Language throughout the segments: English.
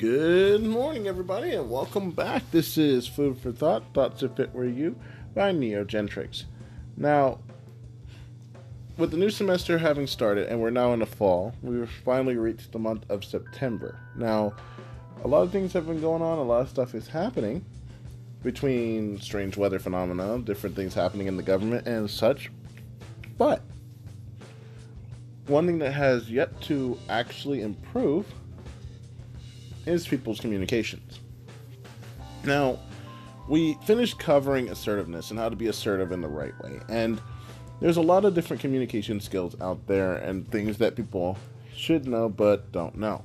Good morning, everybody, and welcome back. This is Food for Thought, Thoughts That Fit Were You by Neogentrix. Now, with the new semester having started, and we're now in the fall, we've finally reached the month of September. Now, a lot of things have been going on, a lot of stuff is happening between strange weather phenomena, different things happening in the government, and such. But, one thing that has yet to actually improve is people's communications. Now, we finished covering assertiveness and how to be assertive in the right way. And there's a lot of different communication skills out there and things that people should know but don't know.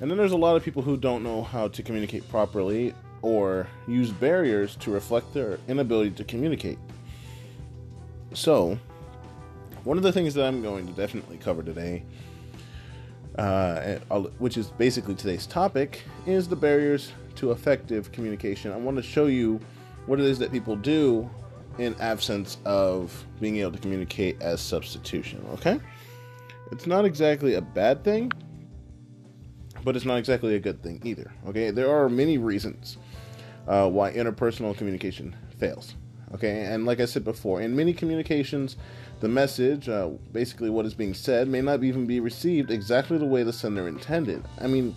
And then there's a lot of people who don't know how to communicate properly or use barriers to reflect their inability to communicate. So, one of the things that I'm going to definitely cover today uh, which is basically today's topic, is the barriers to effective communication. I want to show you what it is that people do in absence of being able to communicate as substitution. Okay? It's not exactly a bad thing, but it's not exactly a good thing either. Okay? There are many reasons uh, why interpersonal communication fails. Okay? And like I said before, in many communications, the message, uh, basically what is being said, may not even be received exactly the way the sender intended. I mean,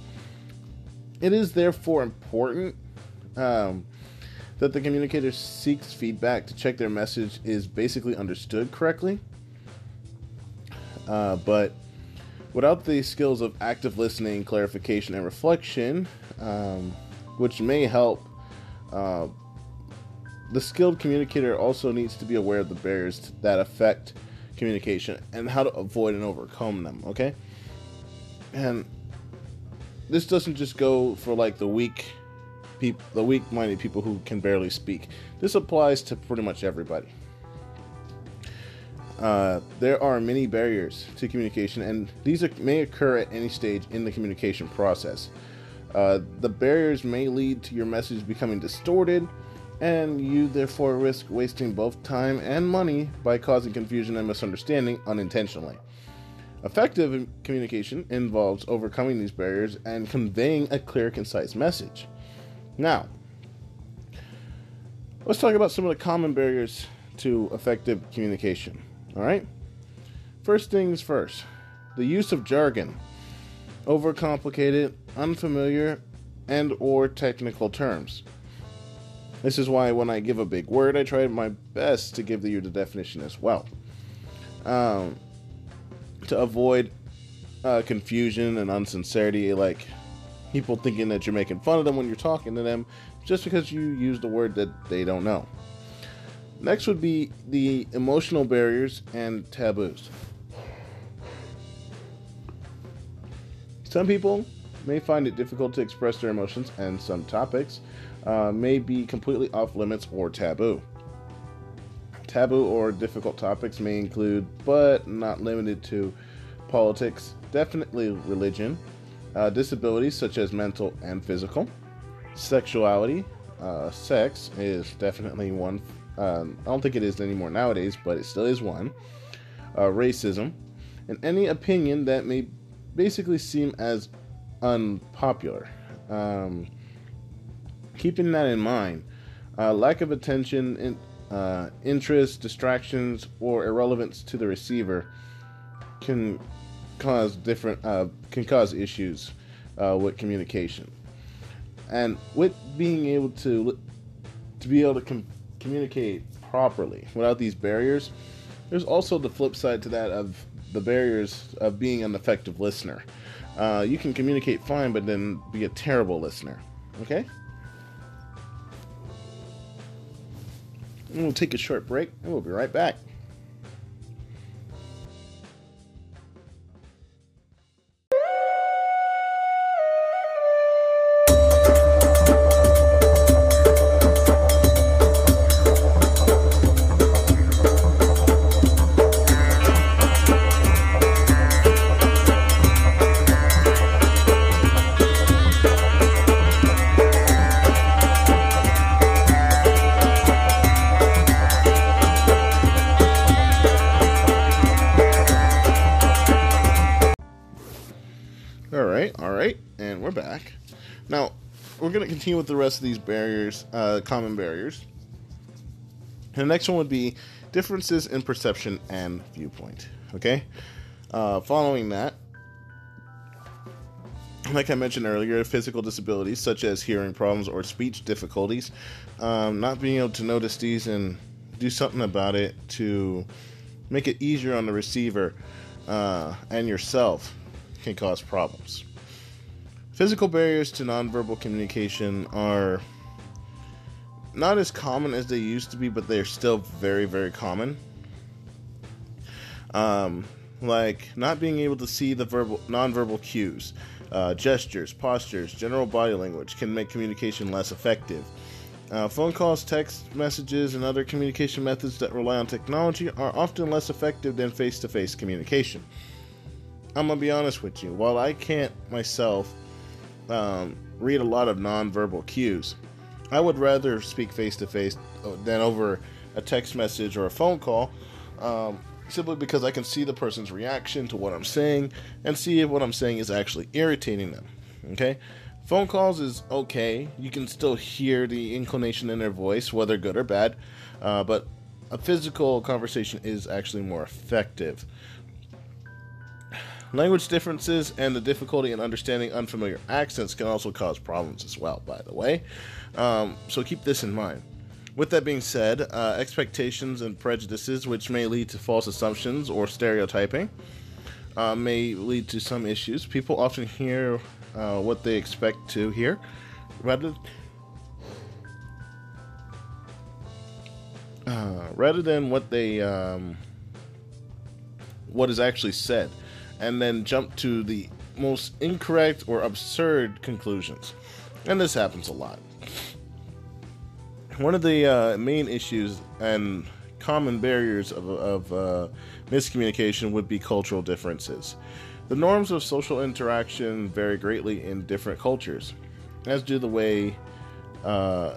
it is therefore important um, that the communicator seeks feedback to check their message is basically understood correctly. Uh, but without the skills of active listening, clarification, and reflection, um, which may help uh, the skilled communicator also needs to be aware of the barriers that affect communication and how to avoid and overcome them, okay? And this doesn't just go for like the weak people the weak-minded people who can barely speak. This applies to pretty much everybody. Uh, there are many barriers to communication, and these are, may occur at any stage in the communication process. Uh, the barriers may lead to your message becoming distorted, and you therefore risk wasting both time and money by causing confusion and misunderstanding unintentionally. Effective communication involves overcoming these barriers and conveying a clear, concise message. Now, let's talk about some of the common barriers to effective communication. All right? First things first the use of jargon, overcomplicated, unfamiliar, and or technical terms. This is why when I give a big word, I try my best to give you the definition as well. Um, to avoid uh, confusion and unsincerity, like people thinking that you're making fun of them when you're talking to them just because you use a word that they don't know. Next would be the emotional barriers and taboos. Some people may find it difficult to express their emotions and some topics uh, may be completely off limits or taboo. Taboo or difficult topics may include, but not limited to, politics, definitely religion, uh, disabilities such as mental and physical, sexuality. Uh, sex is definitely one. Um, I don't think it is anymore nowadays, but it still is one. Uh, racism, and any opinion that may basically seem as unpopular. Um, keeping that in mind, uh, lack of attention, in, uh, interest, distractions, or irrelevance to the receiver can cause different uh, can cause issues uh, with communication. And with being able to to be able to com- communicate properly without these barriers, there's also the flip side to that of the barriers of being an effective listener. Uh, you can communicate fine, but then be a terrible listener. Okay. And we'll take a short break and we'll be right back. We're to continue with the rest of these barriers, uh, common barriers. And the next one would be differences in perception and viewpoint. Okay? Uh, following that, like I mentioned earlier, physical disabilities such as hearing problems or speech difficulties, um, not being able to notice these and do something about it to make it easier on the receiver uh, and yourself can cause problems. Physical barriers to nonverbal communication are not as common as they used to be, but they're still very, very common. Um, like not being able to see the verbal nonverbal cues, uh, gestures, postures, general body language can make communication less effective. Uh, phone calls, text messages, and other communication methods that rely on technology are often less effective than face to face communication. I'm gonna be honest with you. While I can't myself um, read a lot of nonverbal cues, I would rather speak face to face than over a text message or a phone call. Um, simply because I can see the person's reaction to what I'm saying and see if what I'm saying is actually irritating them. Okay? Phone calls is okay. You can still hear the inclination in their voice, whether good or bad, uh, but a physical conversation is actually more effective. Language differences and the difficulty in understanding unfamiliar accents can also cause problems as well, by the way. Um, so keep this in mind. With that being said, uh, expectations and prejudices, which may lead to false assumptions or stereotyping, uh, may lead to some issues. People often hear uh, what they expect to hear rather uh, rather than what they um, what is actually said, and then jump to the most incorrect or absurd conclusions. And this happens a lot one of the uh, main issues and common barriers of, of uh, miscommunication would be cultural differences. The norms of social interaction vary greatly in different cultures, as do the way, uh,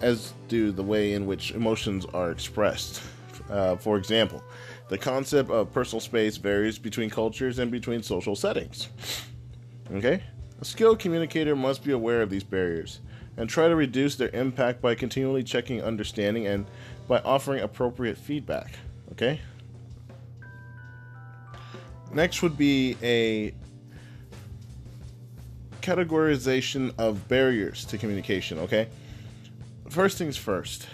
as do the way in which emotions are expressed. Uh, for example, the concept of personal space varies between cultures and between social settings. Okay, a skilled communicator must be aware of these barriers and try to reduce their impact by continually checking understanding and by offering appropriate feedback. Okay? Next would be a categorization of barriers to communication. Okay? First things first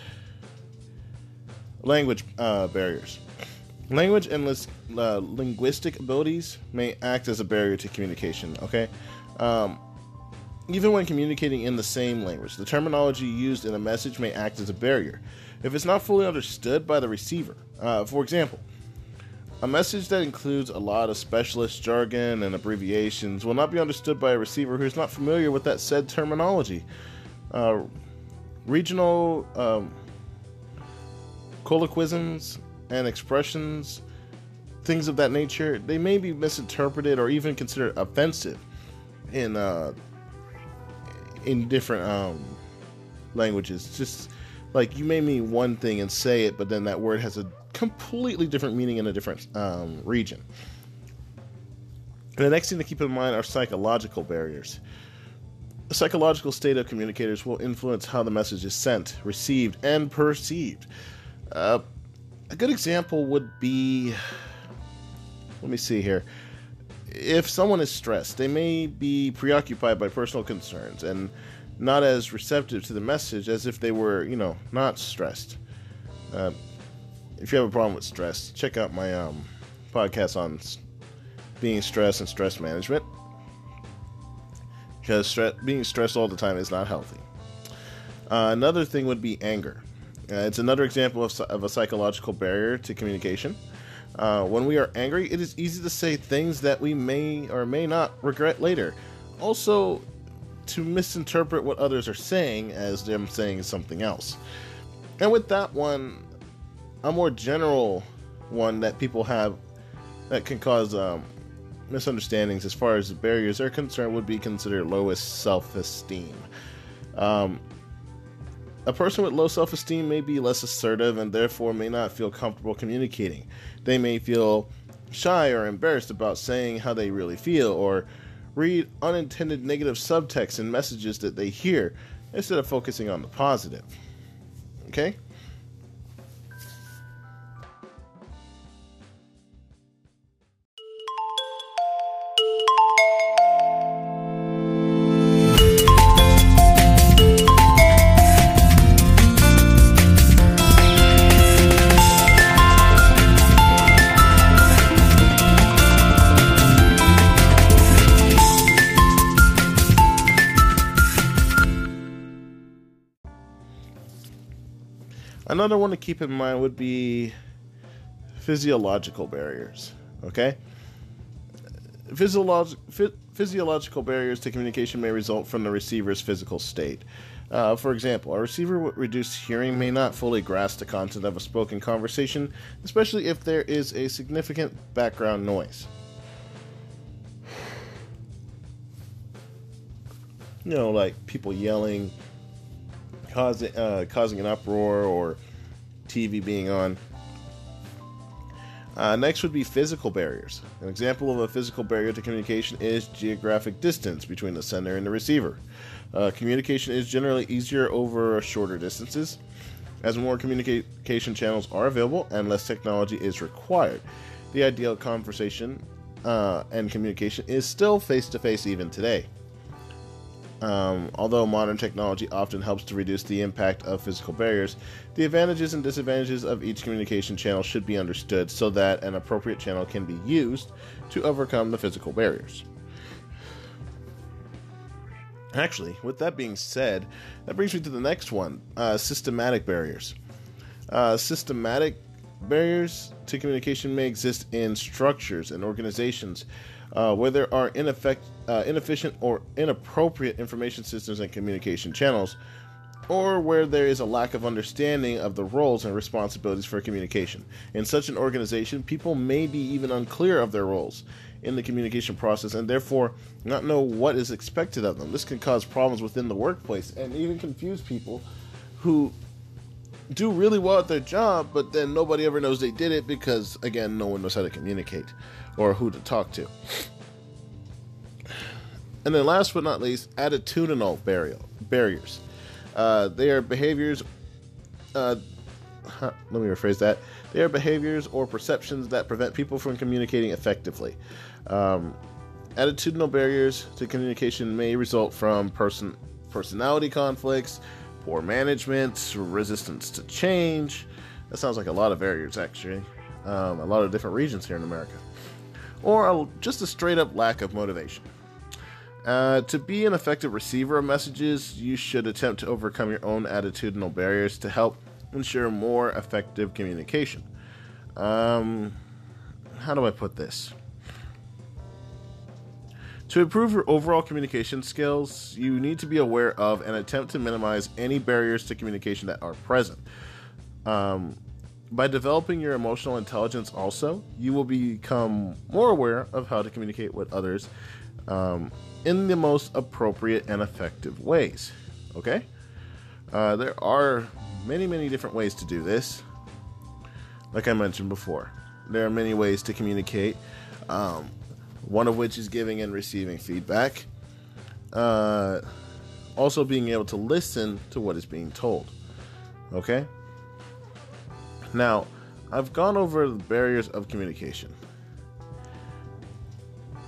language uh, barriers. Language and uh, linguistic abilities may act as a barrier to communication. Okay? Um, even when communicating in the same language, the terminology used in a message may act as a barrier if it's not fully understood by the receiver. Uh, for example, a message that includes a lot of specialist jargon and abbreviations will not be understood by a receiver who is not familiar with that said terminology. Uh, regional um, colloquisms and expressions, things of that nature, they may be misinterpreted or even considered offensive in uh, in different um, languages. Just like you may mean one thing and say it, but then that word has a completely different meaning in a different um, region. And the next thing to keep in mind are psychological barriers. The psychological state of communicators will influence how the message is sent, received, and perceived. Uh, a good example would be let me see here if someone is stressed, they may be preoccupied by personal concerns and not as receptive to the message as if they were, you know, not stressed. Uh, if you have a problem with stress, check out my um, podcast on being stressed and stress management. Because stre- being stressed all the time is not healthy. Uh, another thing would be anger. Uh, it's another example of, of a psychological barrier to communication. Uh, when we are angry, it is easy to say things that we may or may not regret later. Also, to misinterpret what others are saying as them saying something else. And with that one, a more general one that people have that can cause um, misunderstandings as far as barriers are concerned would be considered lowest self esteem. Um, a person with low self esteem may be less assertive and therefore may not feel comfortable communicating. They may feel shy or embarrassed about saying how they really feel or read unintended negative subtext in messages that they hear instead of focusing on the positive. Okay? Another one to keep in mind would be physiological barriers. Okay? Physiolog- physiological barriers to communication may result from the receiver's physical state. Uh, for example, a receiver with reduced hearing may not fully grasp the content of a spoken conversation, especially if there is a significant background noise. You know, like people yelling, causing uh, causing an uproar or TV being on. Uh, next would be physical barriers. An example of a physical barrier to communication is geographic distance between the sender and the receiver. Uh, communication is generally easier over shorter distances, as more communication channels are available and less technology is required. The ideal conversation uh, and communication is still face to face even today. Um, although modern technology often helps to reduce the impact of physical barriers, the advantages and disadvantages of each communication channel should be understood so that an appropriate channel can be used to overcome the physical barriers. Actually, with that being said, that brings me to the next one uh, systematic barriers. Uh, systematic barriers to communication may exist in structures and organizations uh, where there are ineffect, uh, inefficient or inappropriate information systems and communication channels, or where there is a lack of understanding of the roles and responsibilities for communication. In such an organization, people may be even unclear of their roles in the communication process and therefore not know what is expected of them. This can cause problems within the workplace and even confuse people who do really well at their job, but then nobody ever knows they did it because, again, no one knows how to communicate or who to talk to. And then, last but not least, attitudinal burial, barriers. Uh, they are behaviors. Uh, let me rephrase that. They are behaviors or perceptions that prevent people from communicating effectively. Um, attitudinal barriers to communication may result from person personality conflicts, poor management, resistance to change. That sounds like a lot of barriers, actually. Um, a lot of different regions here in America. Or a, just a straight up lack of motivation. Uh, to be an effective receiver of messages, you should attempt to overcome your own attitudinal barriers to help ensure more effective communication. Um, how do I put this? To improve your overall communication skills, you need to be aware of and attempt to minimize any barriers to communication that are present. Um, by developing your emotional intelligence, also, you will become more aware of how to communicate with others um, in the most appropriate and effective ways. Okay? Uh, there are many, many different ways to do this. Like I mentioned before, there are many ways to communicate. Um, one of which is giving and receiving feedback. Uh, also, being able to listen to what is being told. Okay? Now, I've gone over the barriers of communication.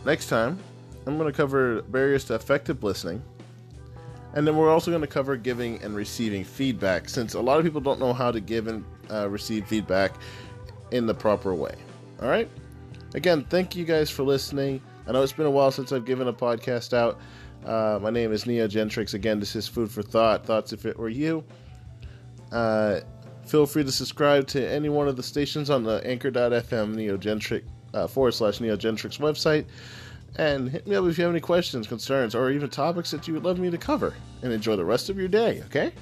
Next time, I'm going to cover barriers to effective listening. And then we're also going to cover giving and receiving feedback, since a lot of people don't know how to give and uh, receive feedback in the proper way. All right? Again, thank you guys for listening. I know it's been a while since I've given a podcast out. Uh, my name is Neo Gentrix. Again, this is Food for Thought. Thoughts if it were you. Uh, feel free to subscribe to any one of the stations on the anchor.fm Neogentrix uh, forward slash Neogentrix website. And hit me up if you have any questions, concerns, or even topics that you would love me to cover. And enjoy the rest of your day, okay?